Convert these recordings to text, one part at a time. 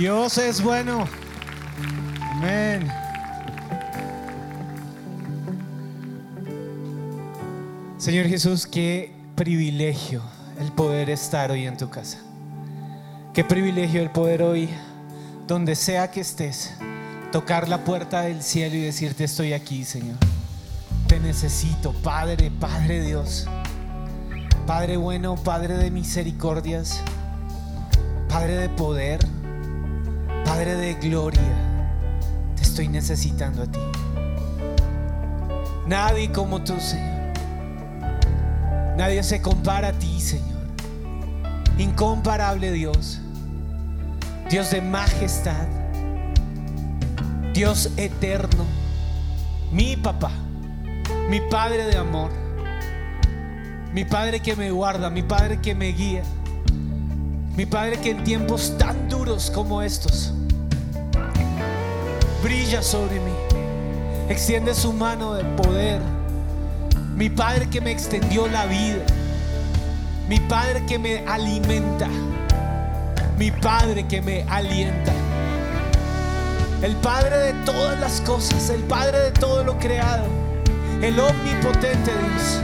Dios es bueno. Amén. Señor Jesús, qué privilegio el poder estar hoy en tu casa. Qué privilegio el poder hoy, donde sea que estés, tocar la puerta del cielo y decirte estoy aquí, Señor. Te necesito, Padre, Padre Dios. Padre bueno, Padre de misericordias, Padre de poder, Padre de gloria. Te estoy necesitando a ti. Nadie como tú, Señor. Nadie se compara a ti, Señor. Incomparable Dios. Dios de majestad. Dios eterno. Mi papá. Mi Padre de amor. Mi Padre que me guarda. Mi Padre que me guía. Mi Padre que en tiempos tan duros como estos brilla sobre mí. Extiende su mano de poder mi Padre que me extendió la vida. Mi Padre que me alimenta. Mi Padre que me alienta. El Padre de todas las cosas. El Padre de todo lo creado. El omnipotente Dios.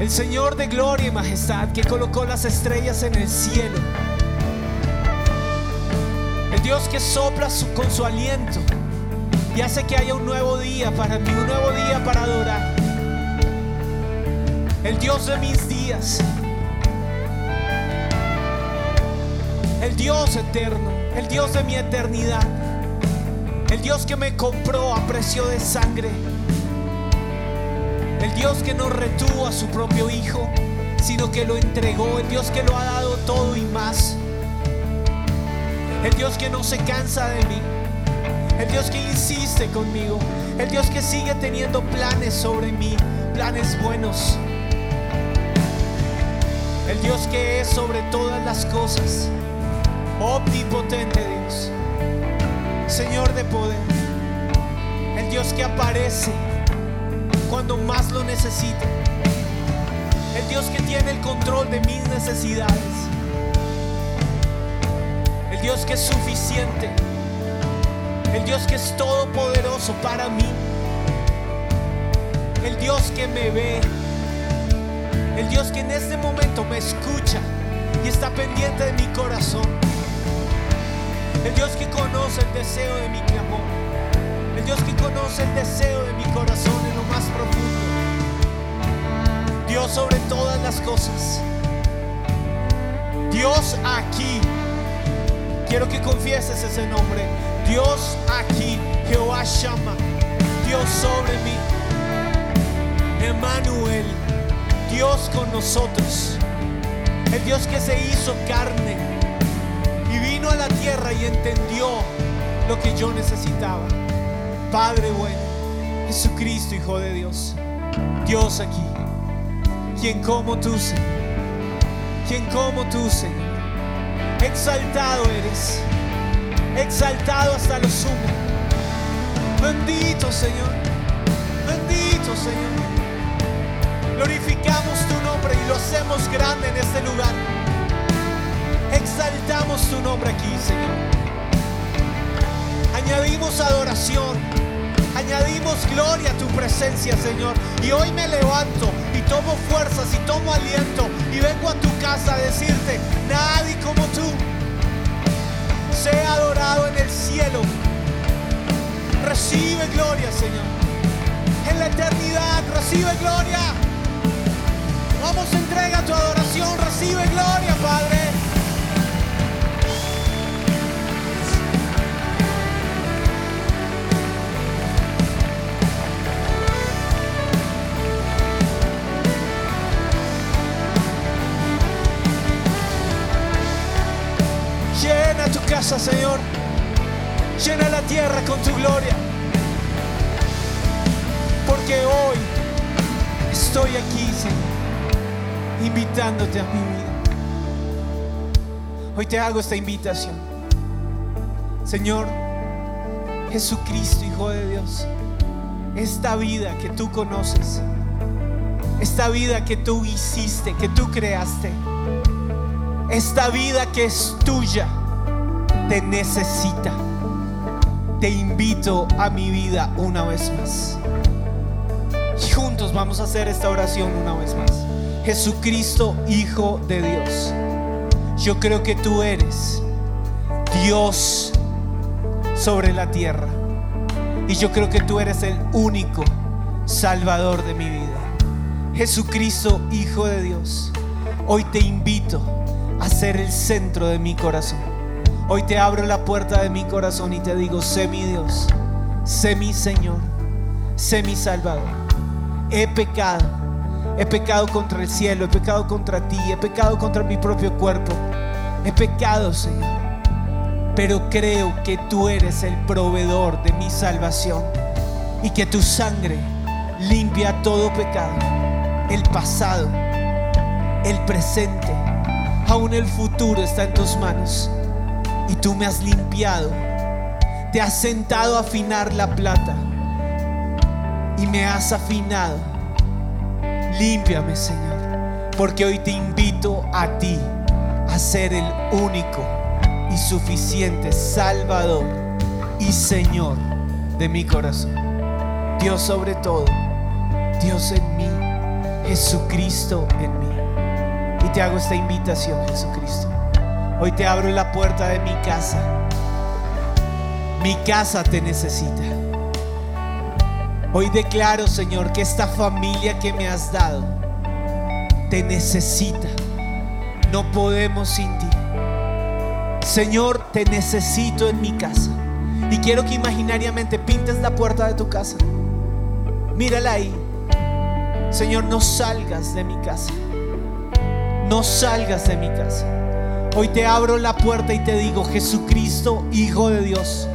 El Señor de gloria y majestad que colocó las estrellas en el cielo. Dios que sopla con su aliento y hace que haya un nuevo día para mí, un nuevo día para adorar. El Dios de mis días. El Dios eterno, el Dios de mi eternidad. El Dios que me compró a precio de sangre. El Dios que no retuvo a su propio Hijo, sino que lo entregó. El Dios que lo ha dado todo y más. El Dios que no se cansa de mí. El Dios que insiste conmigo, el Dios que sigue teniendo planes sobre mí, planes buenos. El Dios que es sobre todas las cosas, omnipotente Dios, Señor de poder, el Dios que aparece cuando más lo necesito, el Dios que tiene el control de mis necesidades, Dios que es suficiente. El Dios que es todopoderoso para mí, el Dios que me ve, el Dios que en este momento me escucha y está pendiente de mi corazón, el Dios que conoce el deseo de mi clamor, el Dios que conoce el deseo de mi corazón en lo más profundo, Dios sobre todas las cosas, Dios aquí. Quiero que confieses ese nombre. Dios aquí, Jehová llama, Dios sobre mí. Emmanuel, Dios con nosotros. El Dios que se hizo carne y vino a la tierra y entendió lo que yo necesitaba. Padre bueno, Jesucristo, Hijo de Dios. Dios aquí, quien como tú, Señor. Quien como tú, Señor. Exaltado eres exaltado hasta lo sumo. Bendito Señor, bendito Señor. Glorificamos tu nombre y lo hacemos grande en este lugar. Exaltamos tu nombre aquí, Señor. Añadimos adoración, añadimos gloria a tu presencia, Señor. Y hoy me levanto tomo fuerzas y tomo aliento y vengo a tu casa a decirte, nadie como tú sea adorado en el cielo. Recibe gloria, Señor. En la eternidad, recibe gloria. Vamos, entrega tu adoración, recibe gloria, Padre. Casa, Señor. Llena la tierra con tu gloria. Porque hoy estoy aquí, Señor, invitándote a mi vida. Hoy te hago esta invitación. Señor, Jesucristo, Hijo de Dios, esta vida que tú conoces, esta vida que tú hiciste, que tú creaste, esta vida que es tuya te necesita. Te invito a mi vida una vez más. Juntos vamos a hacer esta oración una vez más. Jesucristo, Hijo de Dios. Yo creo que tú eres Dios sobre la tierra. Y yo creo que tú eres el único Salvador de mi vida. Jesucristo, Hijo de Dios. Hoy te invito a ser el centro de mi corazón. Hoy te abro la puerta de mi corazón y te digo, sé mi Dios, sé mi Señor, sé mi Salvador. He pecado, he pecado contra el cielo, he pecado contra ti, he pecado contra mi propio cuerpo. He pecado, Señor. Pero creo que tú eres el proveedor de mi salvación y que tu sangre limpia todo pecado, el pasado, el presente, aún el futuro está en tus manos. Y tú me has limpiado, te has sentado a afinar la plata y me has afinado. Límpiame, Señor, porque hoy te invito a ti a ser el único y suficiente Salvador y Señor de mi corazón. Dios sobre todo, Dios en mí, Jesucristo en mí. Y te hago esta invitación, Jesucristo. Hoy te abro la puerta de mi casa. Mi casa te necesita. Hoy declaro, Señor, que esta familia que me has dado te necesita. No podemos sin ti. Señor, te necesito en mi casa. Y quiero que imaginariamente pintes la puerta de tu casa. Mírala ahí. Señor, no salgas de mi casa. No salgas de mi casa. Hoy te abro la puerta y te digo, Jesucristo, Hijo de Dios,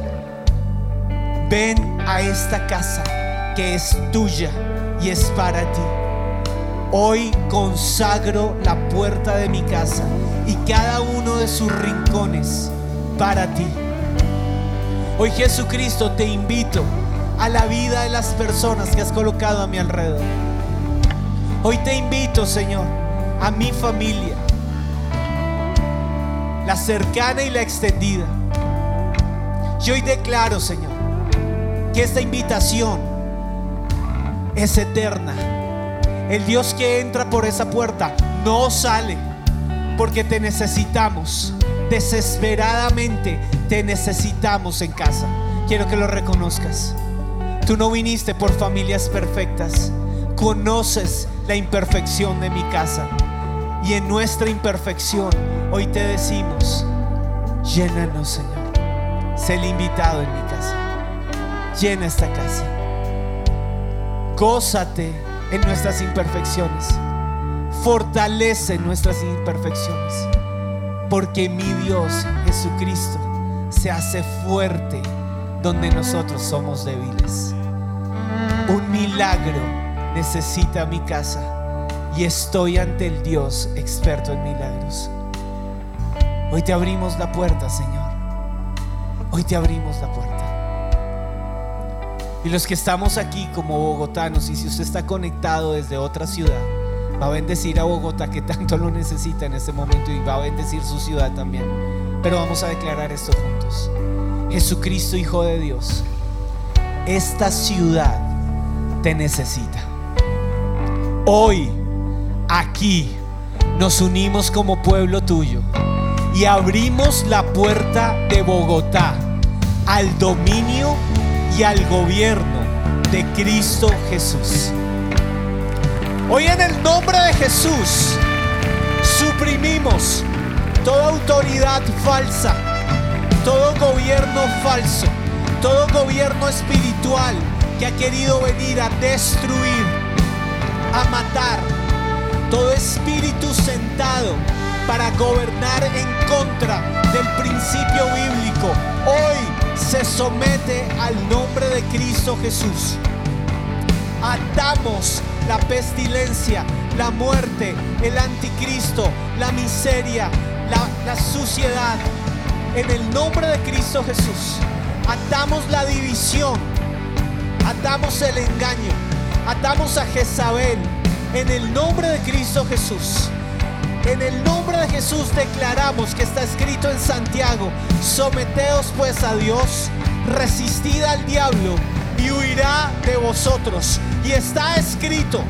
ven a esta casa que es tuya y es para ti. Hoy consagro la puerta de mi casa y cada uno de sus rincones para ti. Hoy Jesucristo te invito a la vida de las personas que has colocado a mi alrededor. Hoy te invito, Señor, a mi familia, la cercana y la extendida. Y hoy declaro, Señor, que esta invitación es eterna. El Dios que entra por esa puerta no sale porque te necesitamos. Desesperadamente te necesitamos en casa. Quiero que lo reconozcas. Tú no viniste por familias perfectas. Conoces la imperfección de mi casa. Y en nuestra imperfección hoy te decimos, llénanos Señor. Sé el invitado en mi casa. Llena esta casa. Gózate en nuestras imperfecciones. Fortalece nuestras imperfecciones. Porque mi Dios Jesucristo se hace fuerte donde nosotros somos débiles. Un milagro necesita mi casa y estoy ante el Dios experto en milagros. Hoy te abrimos la puerta, Señor. Hoy te abrimos la puerta. Y los que estamos aquí como bogotanos, y si usted está conectado desde otra ciudad, va a bendecir a Bogotá que tanto lo necesita en este momento y va a bendecir su ciudad también. Pero vamos a declarar esto juntos. Jesucristo, Hijo de Dios, esta ciudad te necesita. Hoy, aquí, nos unimos como pueblo tuyo y abrimos la puerta de Bogotá al dominio y al gobierno de Cristo Jesús. Hoy en el nombre de Jesús suprimimos toda autoridad falsa, todo gobierno falso, todo gobierno espiritual que ha querido venir a destruir, a matar, todo espíritu sentado para gobernar en contra del principio bíblico, hoy se somete al nombre de Cristo Jesús. Atamos la pestilencia, la muerte, el anticristo, la miseria, la, la suciedad. En el nombre de Cristo Jesús, atamos la división, atamos el engaño, atamos a Jezabel. En el nombre de Cristo Jesús, En el nombre de Jesús declaramos que está escrito en Santiago, someteos pues a Dios, resistid al diablo y huirá de vosotros. Y está escrito.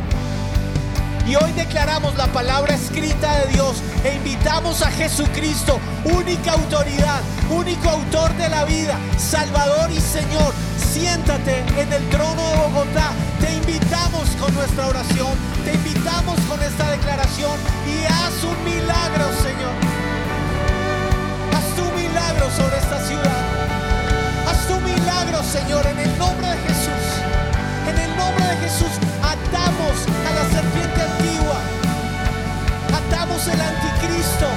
Y hoy declaramos la palabra escrita de Dios e invitamos a Jesucristo, única autoridad, único autor de la vida, Salvador y Señor. Siéntate en el trono de Bogotá. Te invitamos con nuestra oración, te invitamos con esta declaración y haz un milagro, Señor. Haz tu milagro sobre esta ciudad. Haz tu milagro, Señor, en el nombre de Jesús. En el nombre de Jesús atamos a la serpiente antigua. Atamos el anticristo.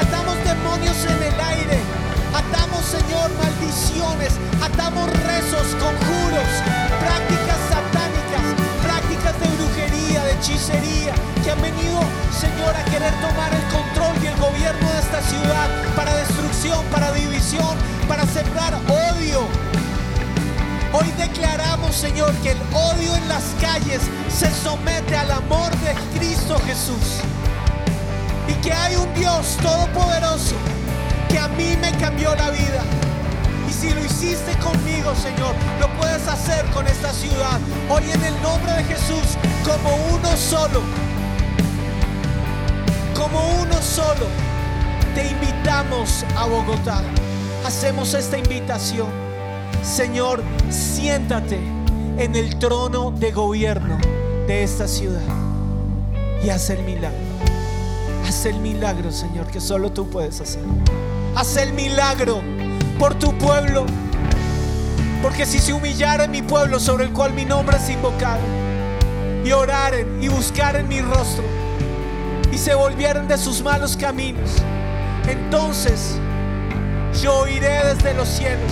Atamos demonios en el aire. Atamos, Señor, maldiciones. Atamos rezos, conjuros, prácticas de brujería, de hechicería, que han venido, Señor, a querer tomar el control y el gobierno de esta ciudad para destrucción, para división, para sembrar odio. Hoy declaramos, Señor, que el odio en las calles se somete al amor de Cristo Jesús. Y que hay un Dios todopoderoso que a mí me cambió la vida. Y si lo hiciste conmigo, Señor, lo puedes hacer. Hoy en el nombre de Jesús, como uno solo, como uno solo, te invitamos a Bogotá. Hacemos esta invitación. Señor, siéntate en el trono de gobierno de esta ciudad y haz el milagro. Haz el milagro, Señor, que solo tú puedes hacer. Haz el milagro por tu pueblo. Porque si se humillara en mi pueblo sobre el cual mi nombre es invocado, y oraren y buscaren mi rostro, y se volvieran de sus malos caminos, entonces yo iré desde los cielos,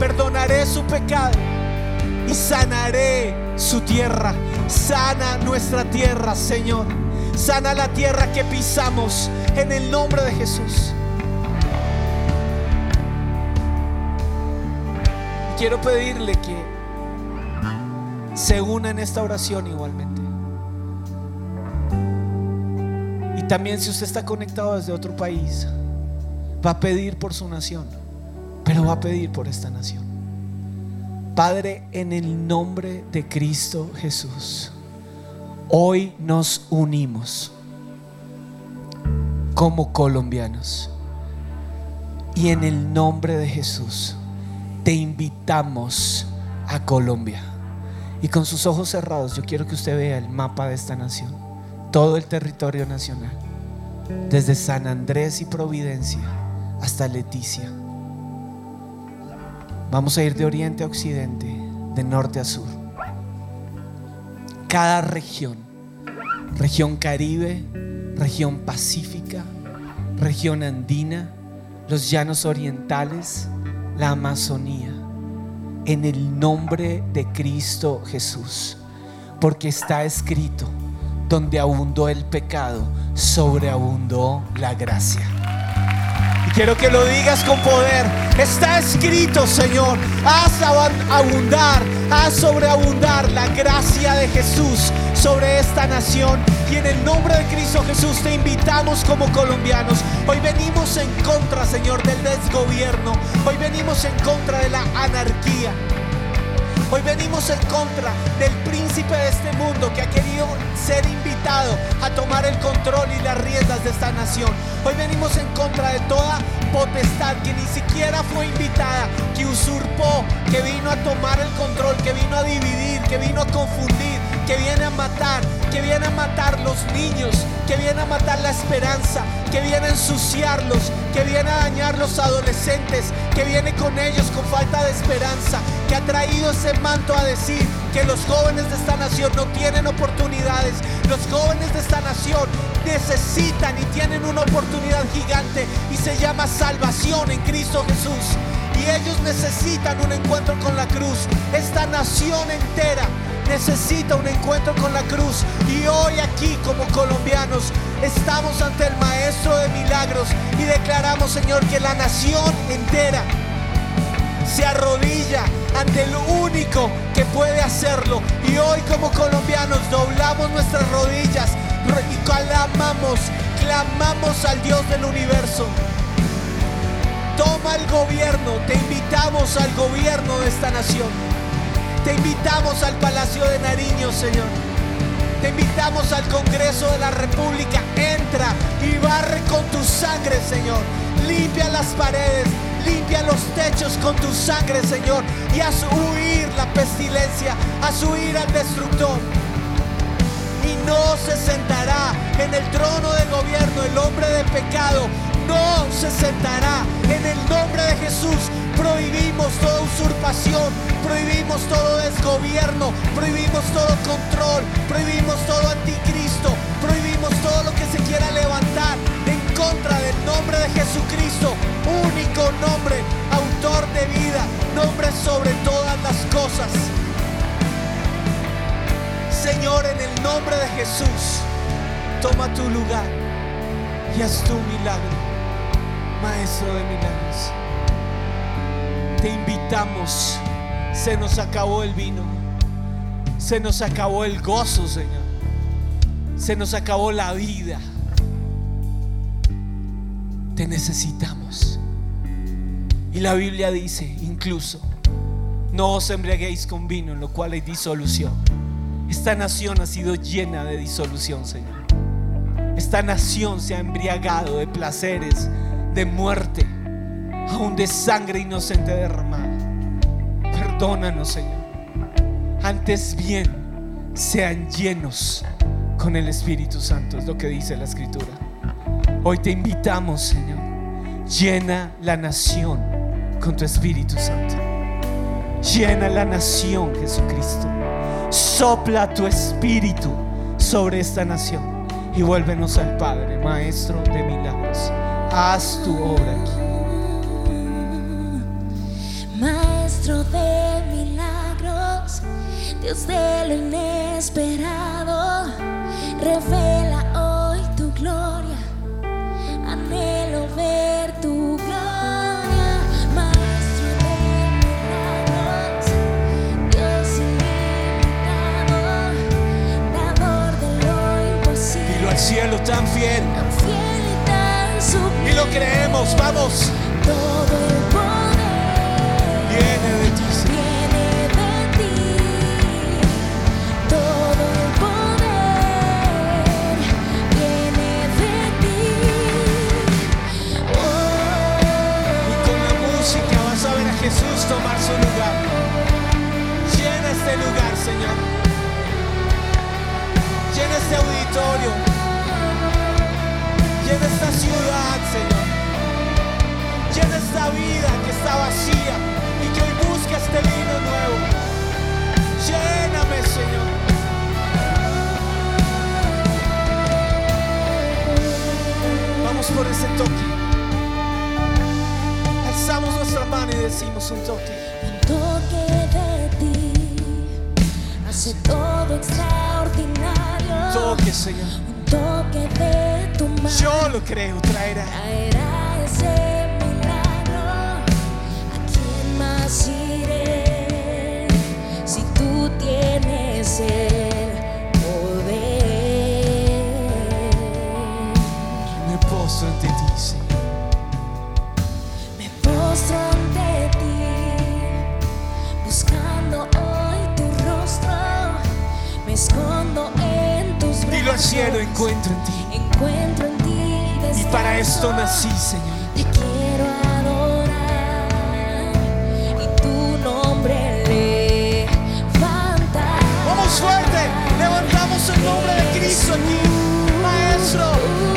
perdonaré su pecado y sanaré su tierra. Sana nuestra tierra, Señor. Sana la tierra que pisamos en el nombre de Jesús. Quiero pedirle que se una en esta oración igualmente. Y también si usted está conectado desde otro país, va a pedir por su nación, pero va a pedir por esta nación. Padre, en el nombre de Cristo Jesús, hoy nos unimos como colombianos. Y en el nombre de Jesús, te invitamos a Colombia. Y con sus ojos cerrados, yo quiero que usted vea el mapa de esta nación, todo el territorio nacional, desde San Andrés y Providencia hasta Leticia. Vamos a ir de oriente a occidente, de norte a sur. Cada región, región caribe, región pacífica, región andina, los llanos orientales, la Amazonía, en el nombre de Cristo Jesús, porque está escrito, donde abundó el pecado, sobreabundó la gracia. Y quiero que lo digas con poder. Está escrito, Señor, haz abundar, haz sobreabundar la gracia de Jesús sobre esta nación. En el nombre de Cristo Jesús te invitamos como colombianos. Hoy venimos en contra, Señor, del desgobierno. Hoy venimos en contra de la anarquía. Hoy venimos en contra del príncipe de este mundo que ha querido ser invitado a tomar el control y las riendas de esta nación. Hoy venimos en contra de toda potestad que ni siquiera fue invitada, que usurpó, que vino a tomar el control, que vino a dividir, que vino a confundir, que viene a matar, que viene a matar los niños, que viene a matar la esperanza, que viene a ensuciarlos, que viene a dañar los adolescentes, que viene con ellos con falta de esperanza, que ha traído ese manto a decir que los jóvenes de esta nación no tienen oportunidades, los jóvenes de esta nación necesitan y tienen una oportunidad gigante y se llama salvación en Cristo Jesús. Y ellos necesitan un encuentro con la cruz. Esta nación entera necesita un encuentro con la cruz. Y hoy aquí como colombianos estamos ante el Maestro de Milagros y declaramos, Señor, que la nación entera se arrodilla ante el único que puede hacerlo. Y hoy como colombianos doblamos nuestras rodillas y clamamos, clamamos al Dios del universo. Toma el gobierno, te invitamos al gobierno de esta nación. Te invitamos al Palacio de Nariño, Señor. Te invitamos al Congreso de la República. Entra y barre con tu sangre, Señor. Limpia las paredes, limpia los techos con tu sangre, Señor. Y haz huir la pestilencia, haz huir al destructor y no se sentará en el trono de gobierno el hombre de pecado. No se sentará en el nombre de Jesús. Prohibimos toda usurpación, prohibimos todo desgobierno, prohibimos todo control, prohibimos todo anticristo, prohibimos todo lo que se quiera levantar en contra del nombre de Jesucristo, único nombre, autor de vida, nombre sobre todas las cosas. Señor, en el nombre de Jesús, toma tu lugar y haz tu milagro, Maestro de milagros. Te invitamos, se nos acabó el vino, se nos acabó el gozo, Señor, se nos acabó la vida. Te necesitamos. Y la Biblia dice, incluso, no os embriaguéis con vino, en lo cual hay disolución. Esta nación ha sido llena de disolución, Señor. Esta nación se ha embriagado de placeres, de muerte, aún de sangre inocente derramada. Perdónanos, Señor. Antes bien, sean llenos con el Espíritu Santo, es lo que dice la Escritura. Hoy te invitamos, Señor. Llena la nación con tu Espíritu Santo. Llena la nación, Jesucristo. Sopla tu espíritu sobre esta nación y vuélvenos al Padre, Maestro de milagros. Haz tu obra aquí. Dios de lo inesperado, revela hoy tu gloria. Anhelo ver tu gloria, Maestro de milagros, Dios ilimitado, dador de lo imposible. Dilo al cielo tan fiel. tan fiel y tan sublime. Y lo creemos, vamos. Todo Tomar su lugar. Llena este lugar, Señor. Llena este auditorio. Llena esta ciudad, Señor. Llena esta vida que está vacía y que hoy busca este vino nuevo. Lléname, Señor. Vamos por ese toque. Alzamos nuestra mano y decimos un toque. Un toque de ti hace todo extraordinario. Toque, Señor. Un toque de tu mano. Yo lo creo, traerá. traerá ese milagro. ¿A quién más iré si tú tienes el al cielo, encuentro en ti. Encuentro en ti Y para esto nací, Señor. Te quiero adorar y tu nombre levantar. Vamos fuerte. Levantamos el nombre de Cristo aquí. Maestro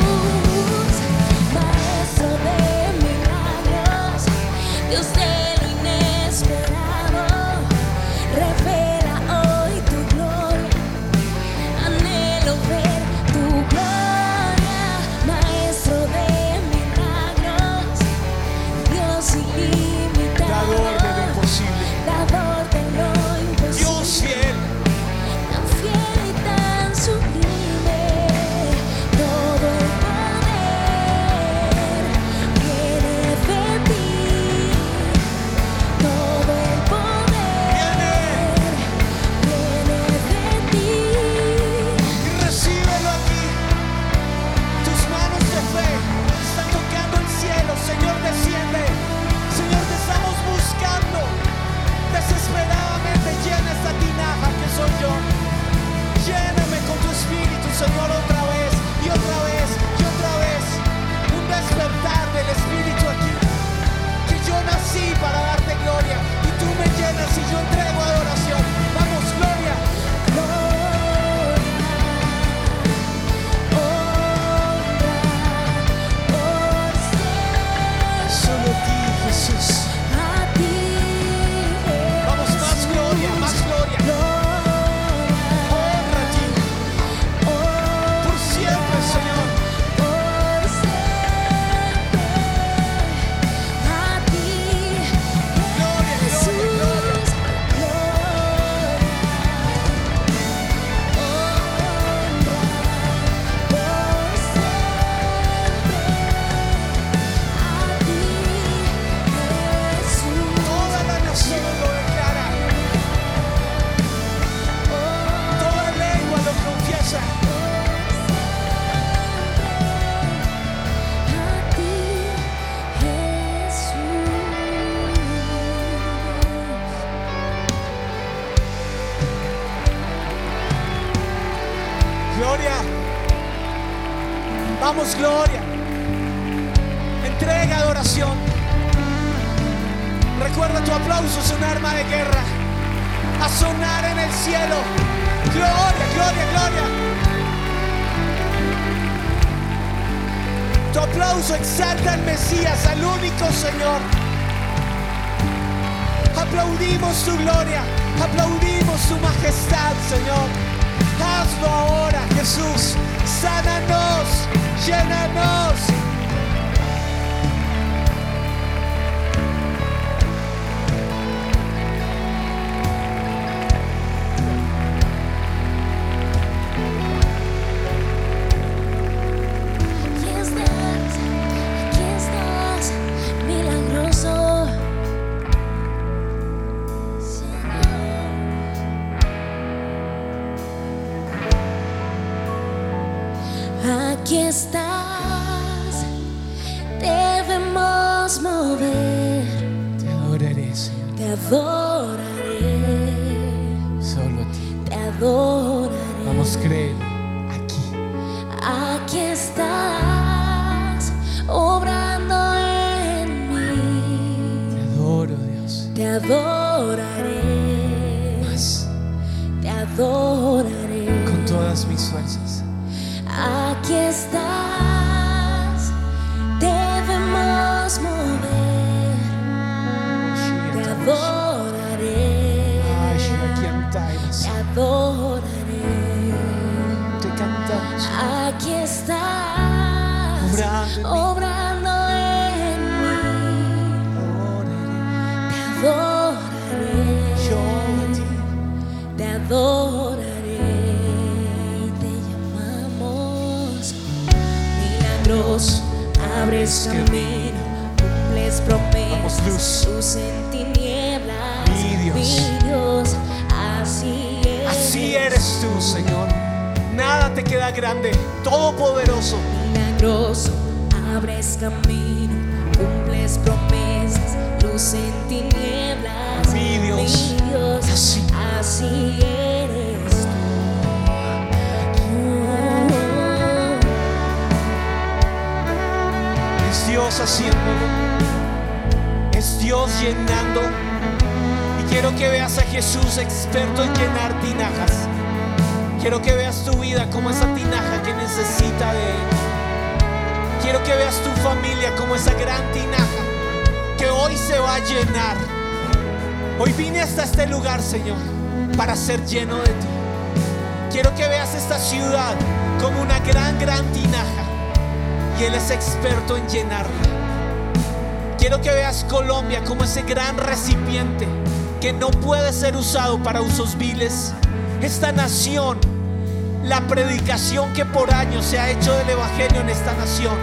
Dios. Señor, para ser lleno de ti. Quiero que veas esta ciudad como una gran, gran tinaja y Él es experto en llenarla. Quiero que veas Colombia como ese gran recipiente que no puede ser usado para usos viles. Esta nación, la predicación que por años se ha hecho del Evangelio en esta nación,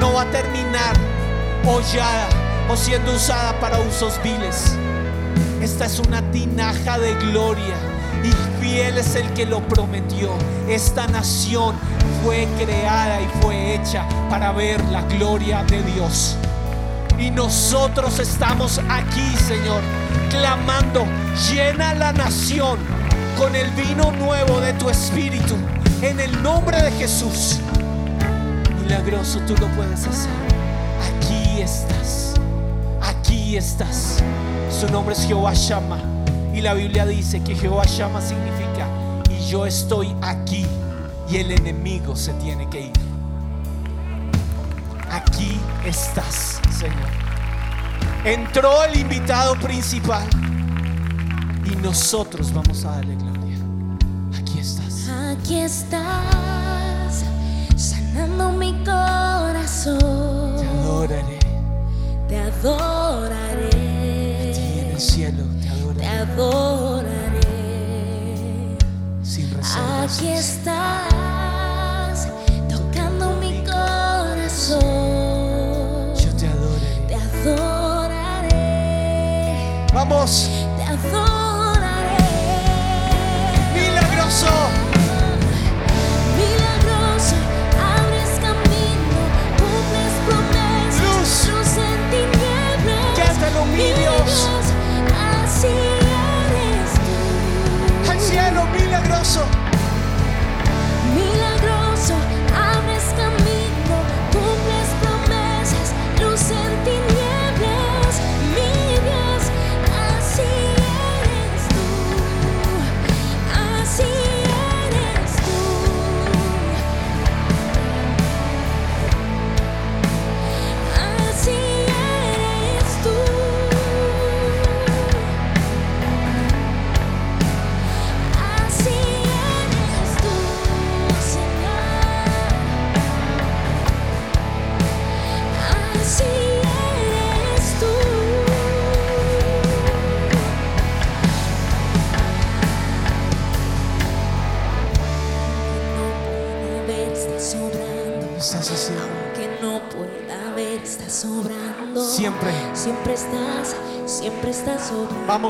no va a terminar hollada o siendo usada para usos viles. Esta es una tinaja de gloria y fiel es el que lo prometió. Esta nación fue creada y fue hecha para ver la gloria de Dios. Y nosotros estamos aquí, Señor, clamando, llena la nación con el vino nuevo de tu espíritu, en el nombre de Jesús. Milagroso, tú lo puedes hacer. Aquí estás, aquí estás. Su nombre es Jehová Shama. Y la Biblia dice que Jehová Shama significa, y yo estoy aquí, y el enemigo se tiene que ir. Aquí estás, Señor. Entró el invitado principal y nosotros vamos a darle gloria. Aquí estás. Aquí estás, sanando mi corazón. Te adoraré. Te adoraré. Y en el cielo te Te adoraré. adoraré. Sin reservas. Aquí estás, tocando mi corazón. Yo te adoraré. Te adoraré. Vamos. Te adoraré. Milagroso,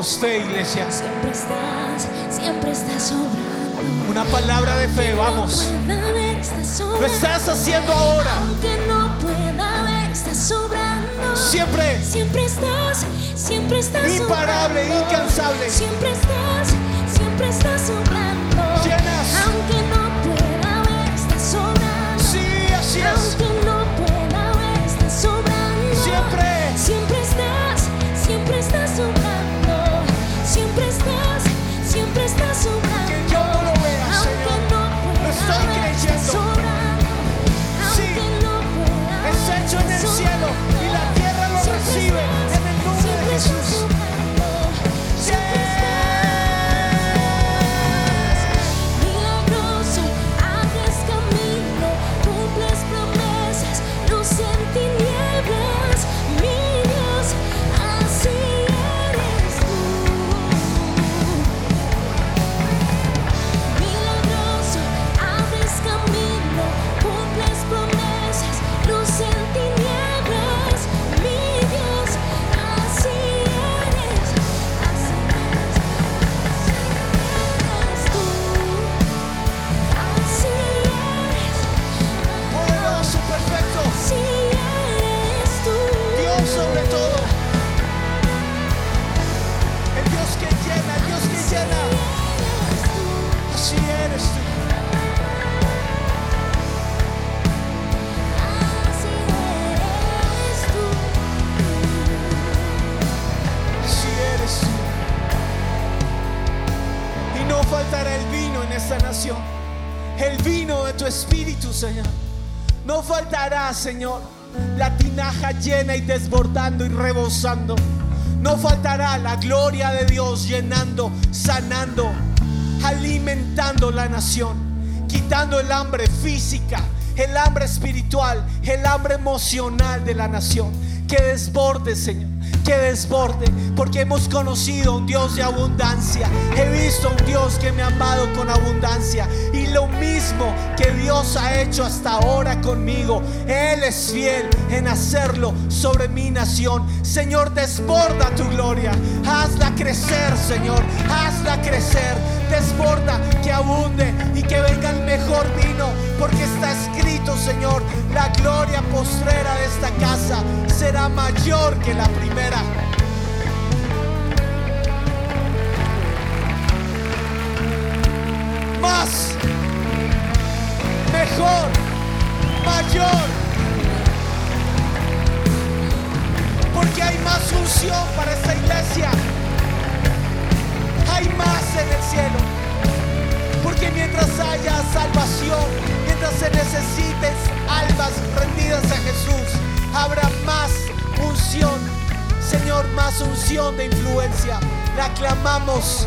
fe, iglesia. Siempre estás, siempre estás sobrando. Una palabra de fe, vamos. No ver, Lo estás haciendo ahora. Aunque no pueda ver, estás sobrando. Siempre. Siempre estás, siempre estás Imparable, sobrando. incansable. Siempre estás, siempre estás sobrando. Llenas. Aunque no pueda ver, estás sobrando. Sí, así es. Aunque Señor, la tinaja llena y desbordando y rebosando. No faltará la gloria de Dios llenando, sanando, alimentando la nación, quitando el hambre física, el hambre espiritual, el hambre emocional de la nación. Que desborde, Señor, que desborde, porque hemos conocido un Dios de abundancia. He visto un Dios que me ha amado con abundancia. Y lo mismo que Dios ha hecho hasta ahora conmigo, Él es fiel en hacerlo sobre mi nación. Señor, desborda tu gloria. Hazla crecer, Señor. Hazla crecer. Desborda, que abunde y que venga el mejor vino. Porque está escrito, Señor, la gloria postrera de esta casa será mayor que la primera. Porque mientras haya salvación, mientras se necesiten almas rendidas a Jesús, habrá más unción. Señor, más unción de influencia. La clamamos.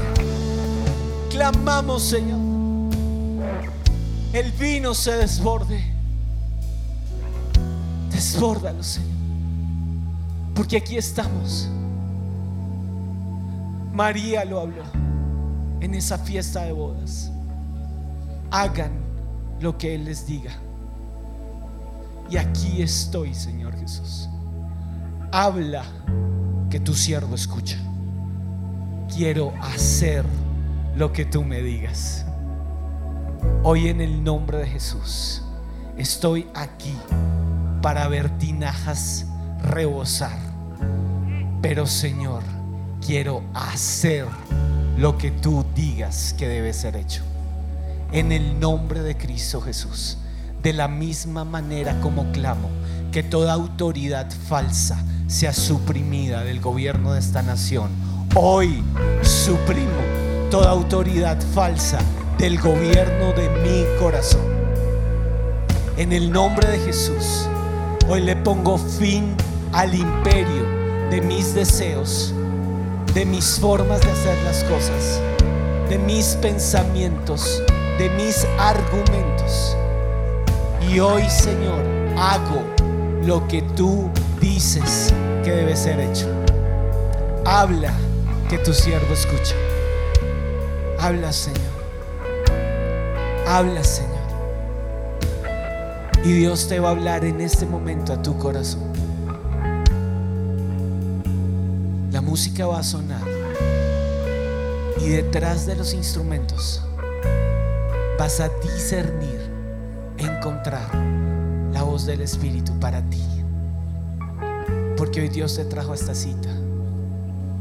Clamamos, Señor. El vino se desborde. Desbórdalo, Señor. Porque aquí estamos. María lo habló en esa fiesta de bodas. Hagan lo que Él les diga. Y aquí estoy, Señor Jesús. Habla que tu siervo escucha. Quiero hacer lo que tú me digas. Hoy en el nombre de Jesús estoy aquí para ver tinajas rebosar. Pero Señor, quiero hacer lo que tú digas que debe ser hecho. En el nombre de Cristo Jesús. De la misma manera como clamo que toda autoridad falsa sea suprimida del gobierno de esta nación. Hoy suprimo toda autoridad falsa del gobierno de mi corazón. En el nombre de Jesús, hoy le pongo fin al imperio de mis deseos, de mis formas de hacer las cosas, de mis pensamientos, de mis argumentos. Y hoy, Señor, hago lo que tú dices que debe ser hecho. Habla que tu siervo escucha. Habla, Señor. Habla, Señor. Y Dios te va a hablar en este momento a tu corazón. La música va a sonar. Y detrás de los instrumentos vas a discernir, encontrar la voz del Espíritu para ti. Porque hoy Dios te trajo a esta cita.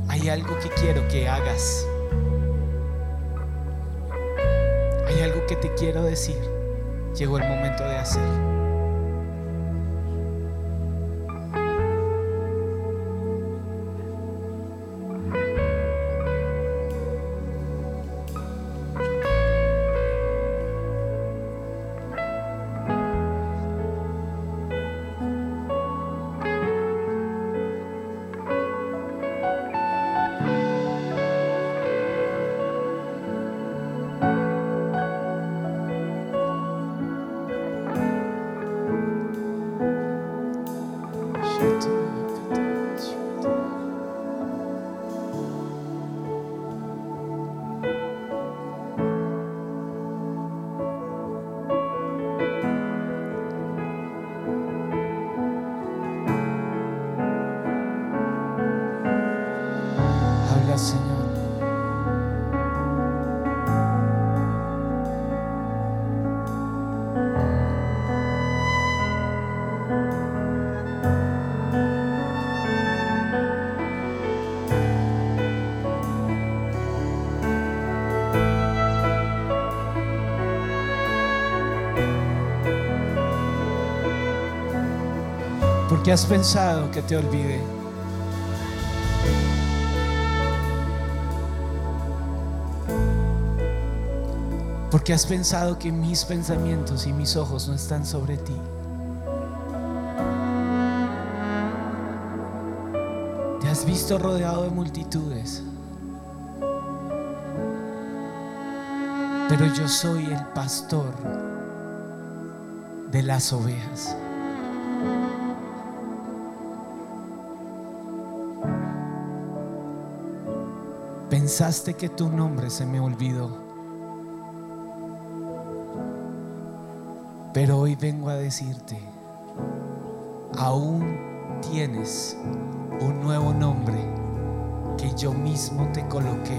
Hay algo que quiero que hagas. Hay algo que te quiero decir. Llegó el momento de hacer. ¿Por qué has pensado que te olvidé? Porque has pensado que mis pensamientos y mis ojos no están sobre ti. Te has visto rodeado de multitudes. Pero yo soy el pastor de las ovejas. Pensaste que tu nombre se me olvidó. Pero hoy vengo a decirte, aún tienes un nuevo nombre que yo mismo te coloqué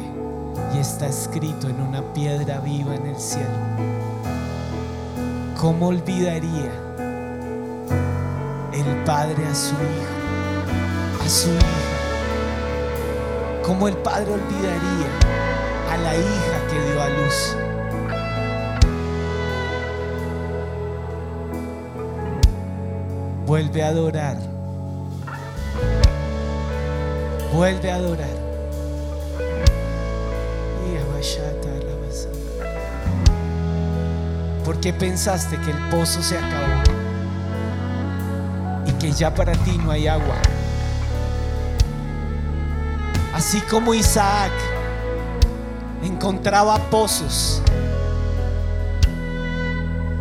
y está escrito en una piedra viva en el cielo. ¿Cómo olvidaría el padre a su hijo, a su hija? ¿Cómo el padre olvidaría a la hija que dio a luz? Vuelve a adorar. Vuelve a adorar. Porque pensaste que el pozo se acabó y que ya para ti no hay agua. Así como Isaac encontraba pozos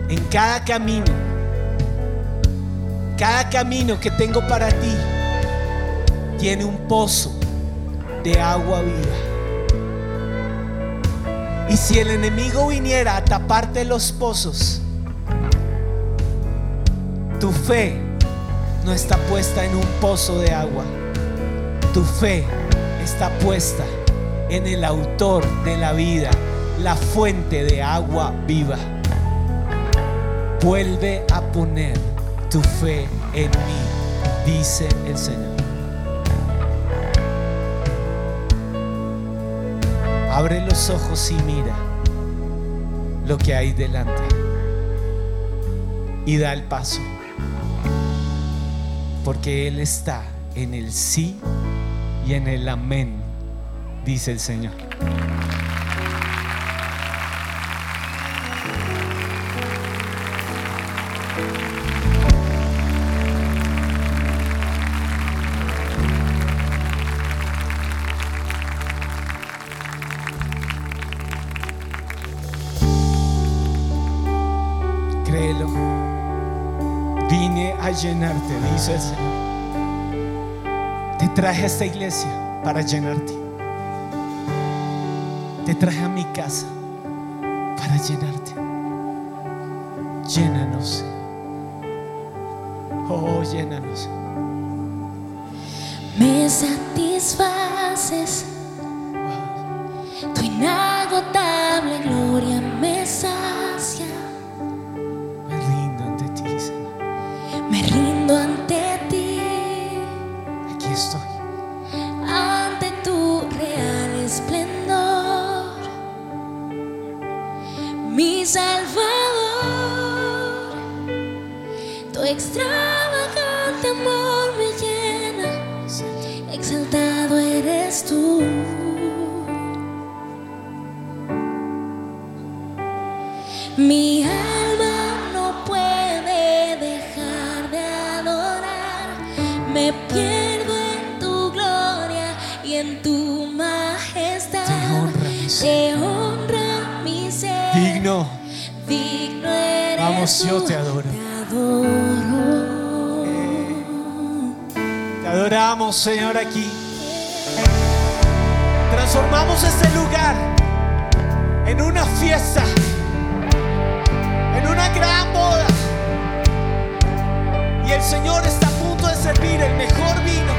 en cada camino, cada camino que tengo para ti tiene un pozo de agua viva. Y si el enemigo viniera a taparte los pozos, tu fe no está puesta en un pozo de agua. Tu fe está puesta en el autor de la vida, la fuente de agua viva. Vuelve a poner tu fe en mí, dice el Señor. Abre los ojos y mira lo que hay delante. Y da el paso. Porque Él está en el sí y en el amén, dice el Señor. Créelo. Vine a llenarte, dice el Señor. Traje a esta iglesia para llenarte. Te traje a mi casa para llenarte. Llénanos. Oh, llénanos. Me satisfaces, tu inagotable gloria me sacia. Me pierdo en tu gloria y en tu majestad. Te honra, mi ser. Te honra mi ser. Digno. Digno eres Vamos, yo te adoro. Te adoro. Te adoramos, Señor, aquí. Transformamos este lugar en una fiesta, en una gran boda. Y el Señor está servir el mejor vino.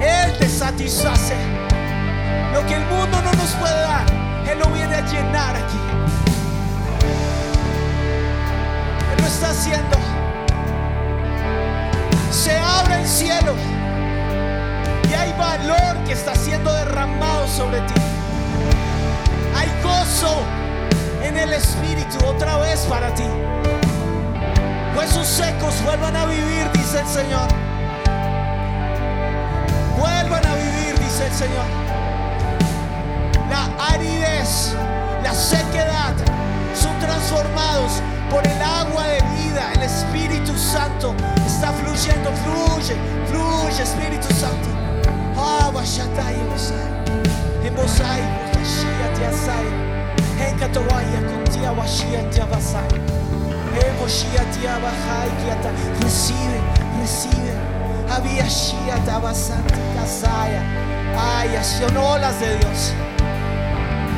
Él te satisface. Lo que el mundo no nos puede dar, Él lo viene a llenar aquí. Él lo está haciendo. Se abre el cielo y hay valor que está siendo derramado sobre ti. Hay gozo en el Espíritu otra vez para ti. Huesos secos vuelvan a vivir, dice el Señor. Vuelvan a vivir, dice el Señor. La aridez, la sequedad son transformados por el agua de vida. El Espíritu Santo está fluyendo, fluye, fluye, Espíritu Santo. Ah. En. En. Recibe, recibe. Había kasaya. Ay, son olas de Dios.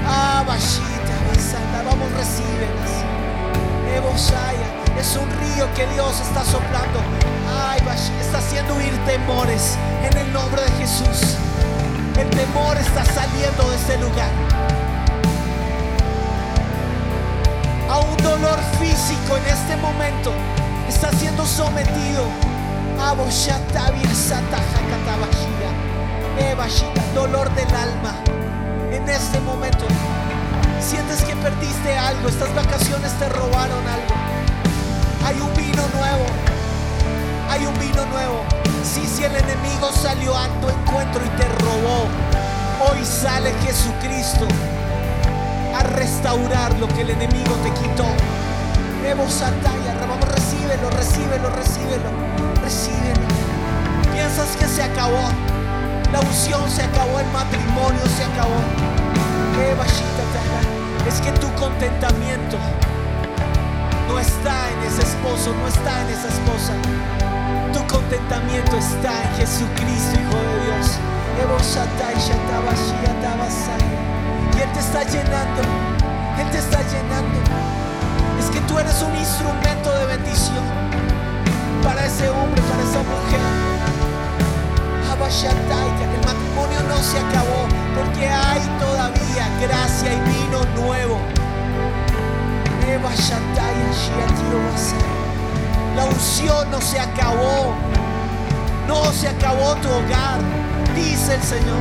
Ah, bashita, basanda. Vamos, recíbelas. Ebosaya, es un río que Dios está soplando. Ay, Bash- está haciendo huir temores en el nombre de Jesús. El temor está saliendo de este Ebashita, dolor del alma. En este momento sientes que perdiste algo, estas vacaciones te robaron algo. Hay un vino nuevo, hay un vino nuevo. Sí, si el enemigo salió a tu encuentro y te robó, hoy sale Jesucristo a restaurar lo que el enemigo te quitó. Evo vamos, recíbelo, recíbelo, recíbelo, recíbelo. Piensas que se acabó, la unción se acabó, el matrimonio se acabó. Es que tu contentamiento no está en ese esposo, no está en esa esposa. Tu contentamiento está en Jesucristo, Hijo de Dios. Y Él te está llenando, Él te está llenando. Que tú eres un instrumento de bendición para ese hombre, para esa mujer. Abashatai, que el matrimonio no se acabó, porque hay todavía gracia y vino nuevo. La unción no se acabó, no se acabó tu hogar, dice el Señor.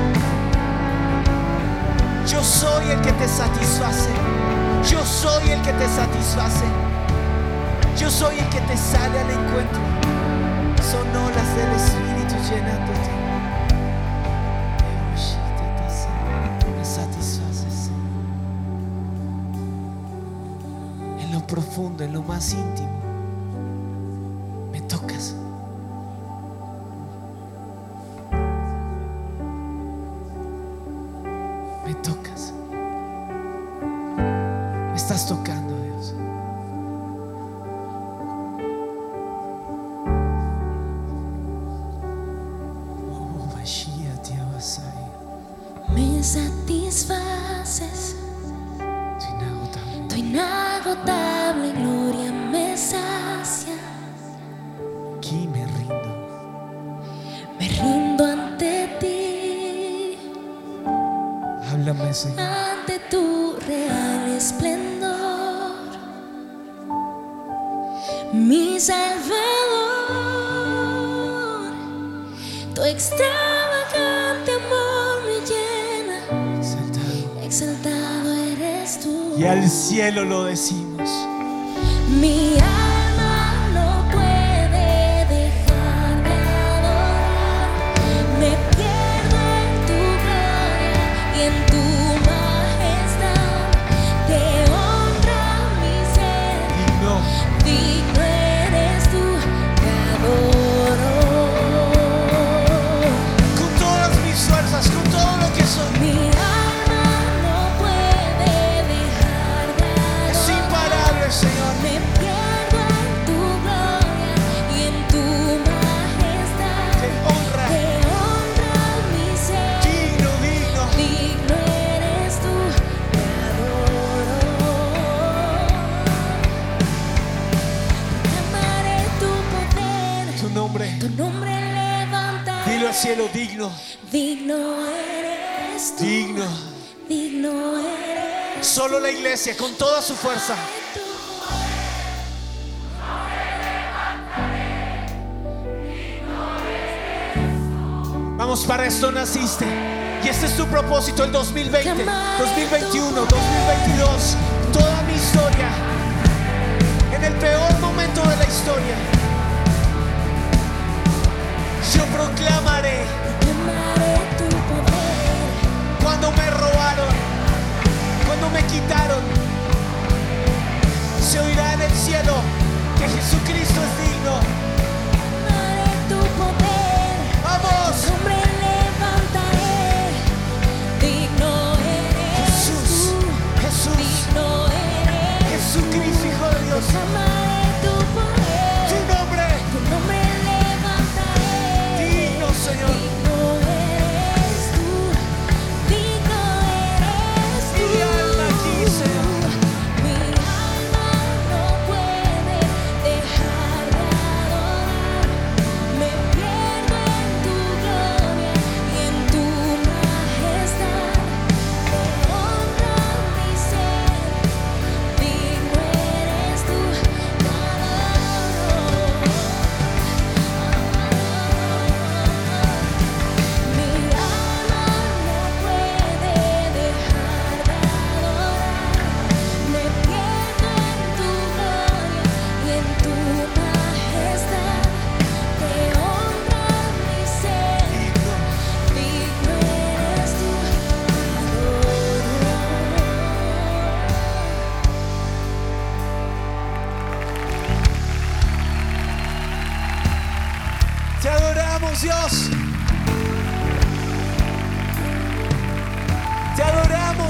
Yo soy el que te satisface, yo soy el que te satisface, yo soy el que te sale al encuentro. Son olas del Espíritu llenándote. Me satisfaces en lo profundo, en lo más íntimo. Estás tocando, extravagante amor me llena, Exaltado. exaltado eres tú. Y al cielo lo decimos. Mi La iglesia, con toda su fuerza. Vamos, para esto naciste. Y este es tu propósito, el 2020, 2021, 2022. Toda mi historia. En el peor momento de la historia. Yo proclamaré me quitaron. Se oirá en el cielo que Jesucristo es digno. Amaré tu poder. Vamos. Hombre levantaré. Digno eres Jesús, tú. Jesús, Digno eres Jesucristo, Hijo de Dios.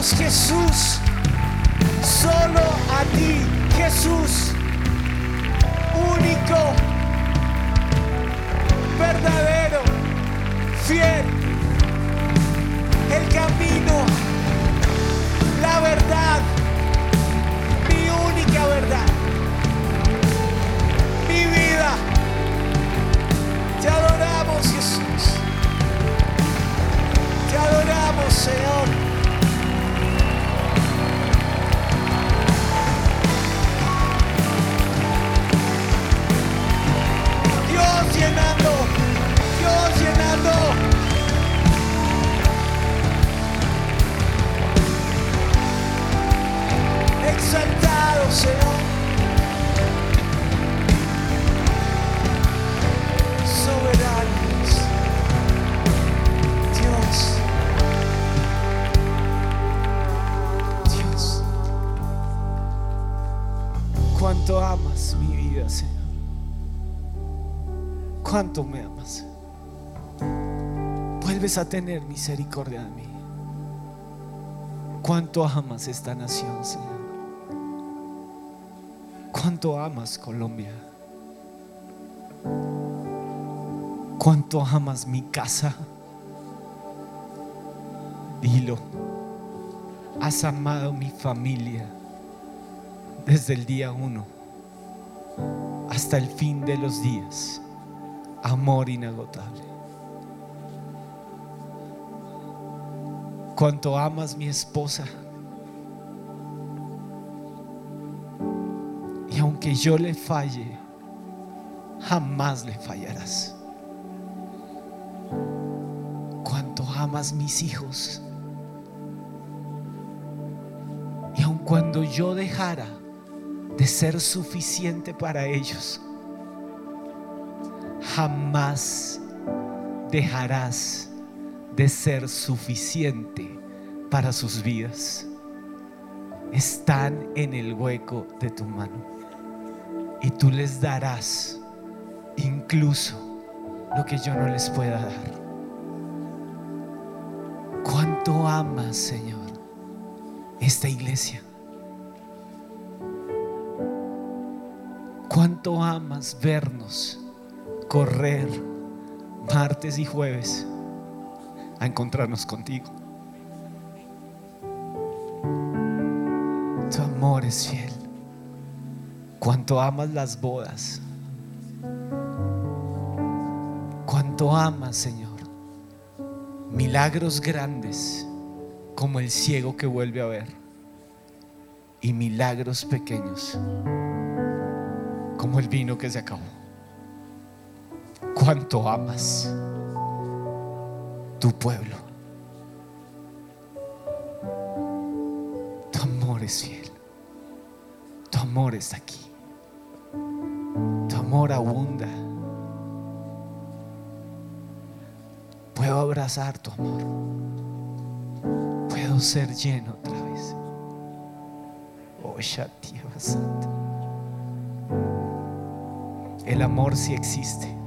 Jesús. Solo a ti, Jesús. Único, verdadero, fiel. El camino, la verdad, mi única verdad, mi vida. Te adoramos, Jesús. Te adoramos, Señor. Dios llenando, Dios llenando. Exaltado, Señor. Soberanos. Dios. Cuánto amas mi vida, Señor. Cuánto me amas. Vuelves a tener misericordia de mí. Cuánto amas esta nación, Señor. Cuánto amas Colombia. Cuánto amas mi casa. Dilo. Has amado mi familia desde el día uno hasta el fin de los días. Amor inagotable. cuánto amas mi esposa. Y aunque yo le falle, jamás le fallarás. Cuánto amas mis hijos. Y aun cuando yo dejara de ser suficiente para ellos, jamás dejarás de ser suficiente para sus vidas. Están en el hueco de tu mano y tú les darás incluso lo que yo no les pueda dar. ¿Cuánto amas, Señor, esta iglesia? ¿Cuánto amas vernos correr martes y jueves a encontrarnos contigo? Tu amor es fiel. Cuánto amas las bodas. Cuánto amas, Señor. Milagros grandes como el ciego que vuelve a ver. Y milagros pequeños como el vino que se acabó. Cuánto amas tu pueblo. Tu amor es fiel. Tu amor está aquí. Tu amor abunda. Puedo abrazar tu amor. Puedo ser lleno otra vez. Oh, Shativa Santa. El amor sí existe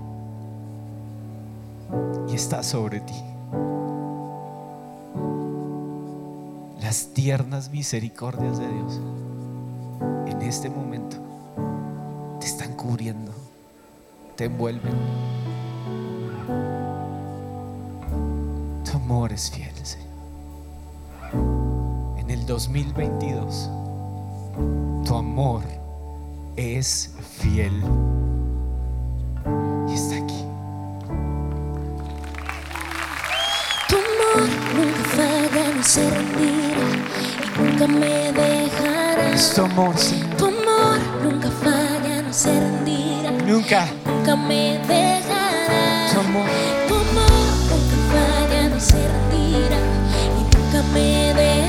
está sobre ti. Las tiernas misericordias de Dios en este momento te están cubriendo, te envuelven. Tu amor es fiel, Señor. En el 2022, tu amor es fiel Es tu amor, Señor. Tu amor nunca falla ni se rendirá, Nunca nunca me dejará. tu amor. Tu amor nunca falla ni se rendirá y nunca me dejará.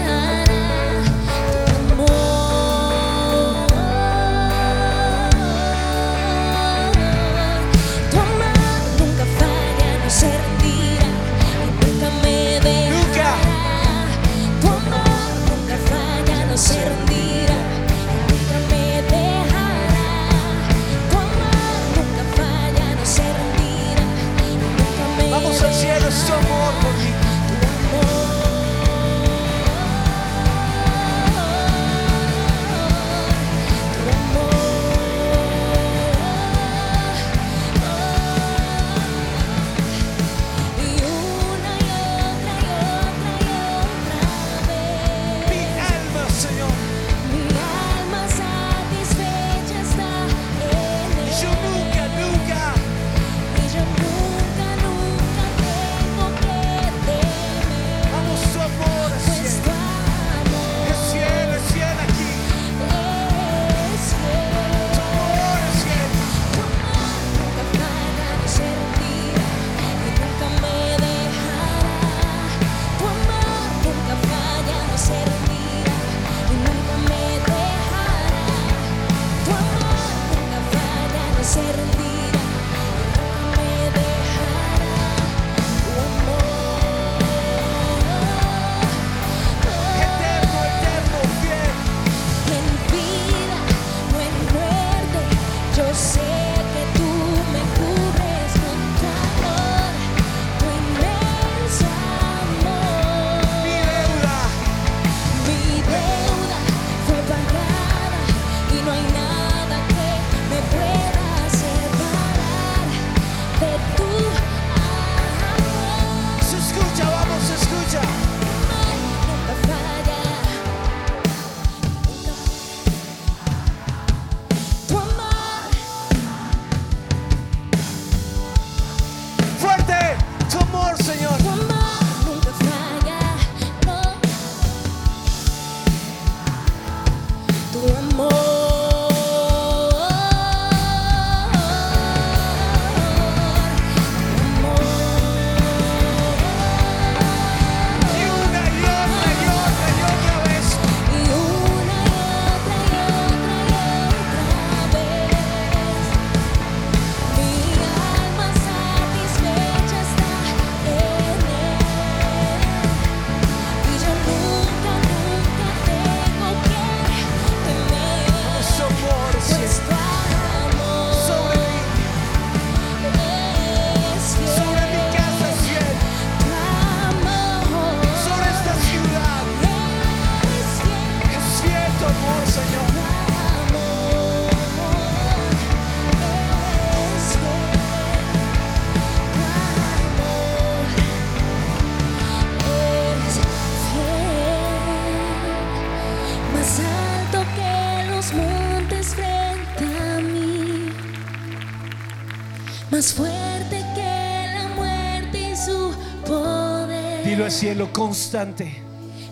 Cielo, constante.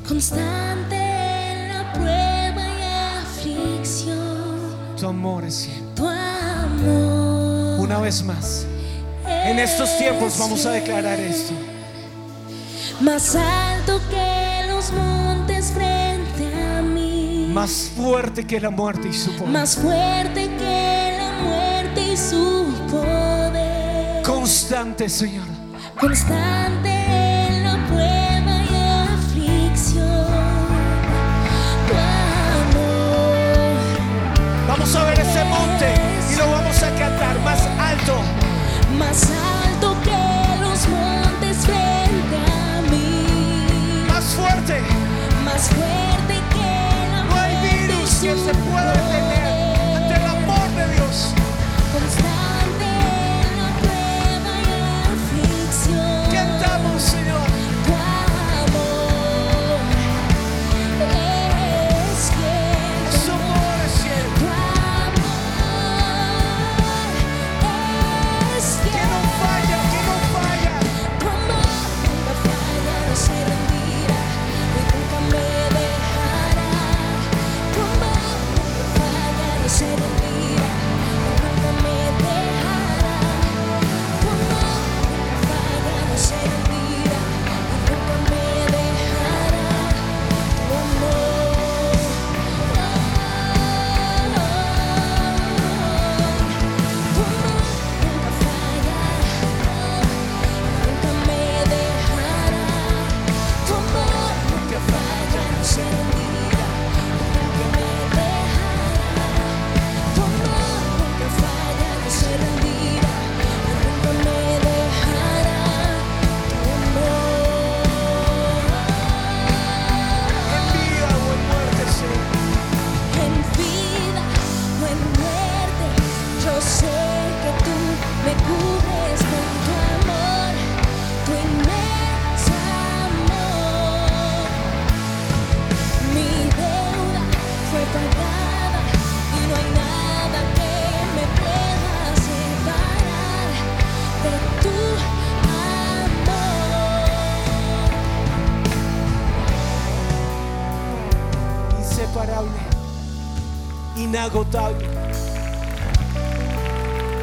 Constante en la prueba y aflicción. Tu amor es cielo. Tu amor. Una vez más. En estos tiempos vamos a declarar esto. Más alto que los montes frente a mí. Más fuerte que la muerte y su poder. Más fuerte que la muerte y su poder. Constante, Señor. Constante Más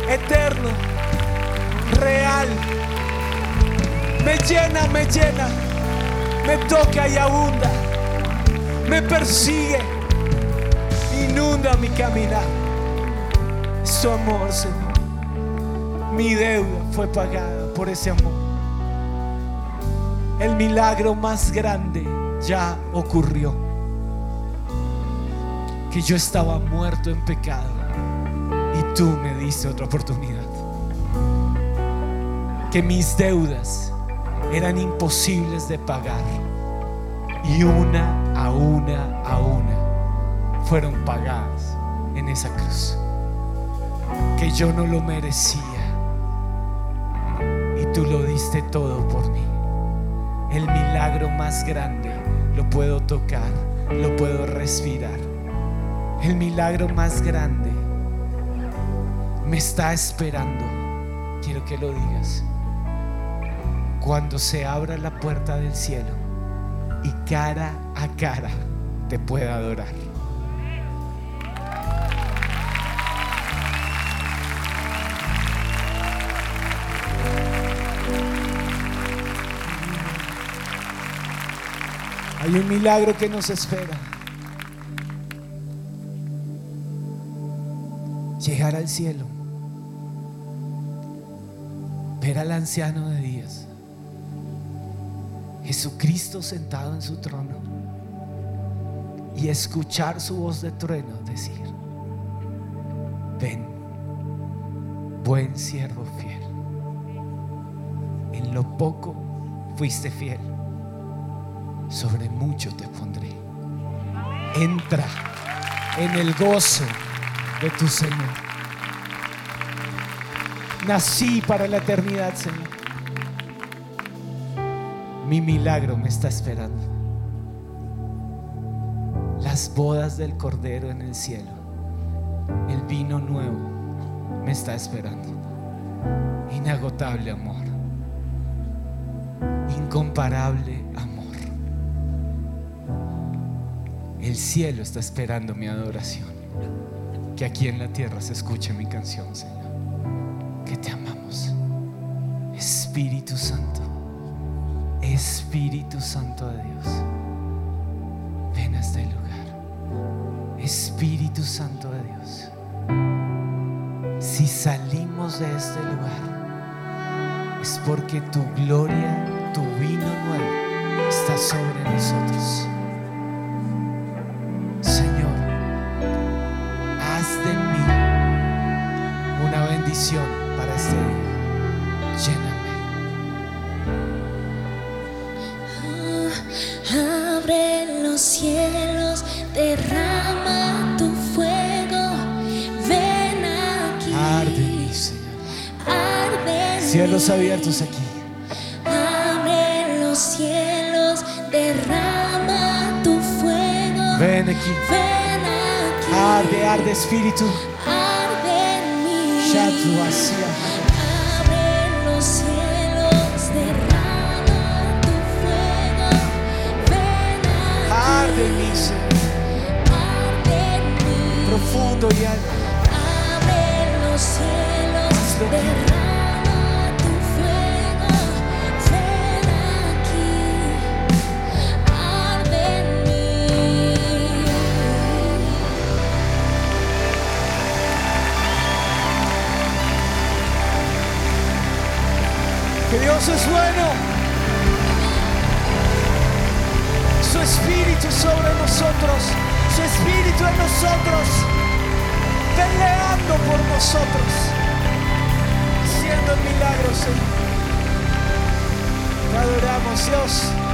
Eterno. Real. Me llena, me llena. Me toca y abunda. Me persigue. Inunda mi caminar. Es tu amor, Señor. Mi deuda fue pagada por ese amor. El milagro más grande ya ocurrió. Que yo estaba muerto en pecado y tú me diste otra oportunidad. Que mis deudas eran imposibles de pagar y una a una a una fueron pagadas en esa cruz. Que yo no lo merecía y tú lo diste todo por mí. El milagro más grande lo puedo tocar, lo puedo respirar. El milagro más grande me está esperando. Quiero que lo digas. Cuando se abra la puerta del cielo y cara a cara te pueda adorar. Hay un milagro que nos espera. Llegar al cielo. Ver al anciano de días. Jesucristo sentado en su trono. Y escuchar su voz de trueno decir, ven, buen siervo fiel. En lo poco fuiste fiel sobre mucho te pondré. Entra en el gozo de tu Señor. Nací para la eternidad, Señor. Mi milagro me está esperando. Las bodas del Cordero en el cielo. El vino nuevo me está esperando. Inagotable amor. Incomparable amor. El cielo está esperando mi adoración. Que aquí en la tierra se escuche mi canción, Señor. Espíritu Santo de Dios. Ven a este lugar. Espíritu Santo de Dios. Si salimos de este lugar, es porque tu gloria, tu vino nuevo está sobre nosotros. Cielos abiertos aquí. Abre los cielos, derrama tu fuego. Ven aquí. Ven aquí. Arde, arde Espíritu. Arde en mí. Hacías. Abre los cielos, derrama tu fuego. Ven aquí. Arde en mí, Señor. Arde en mí. Profundo y alto. Abre los cielos, derrama Dios es bueno. Su espíritu sobre nosotros. Su espíritu en nosotros. Peleando por nosotros. Haciendo milagros, Señor. Te adoramos, Dios.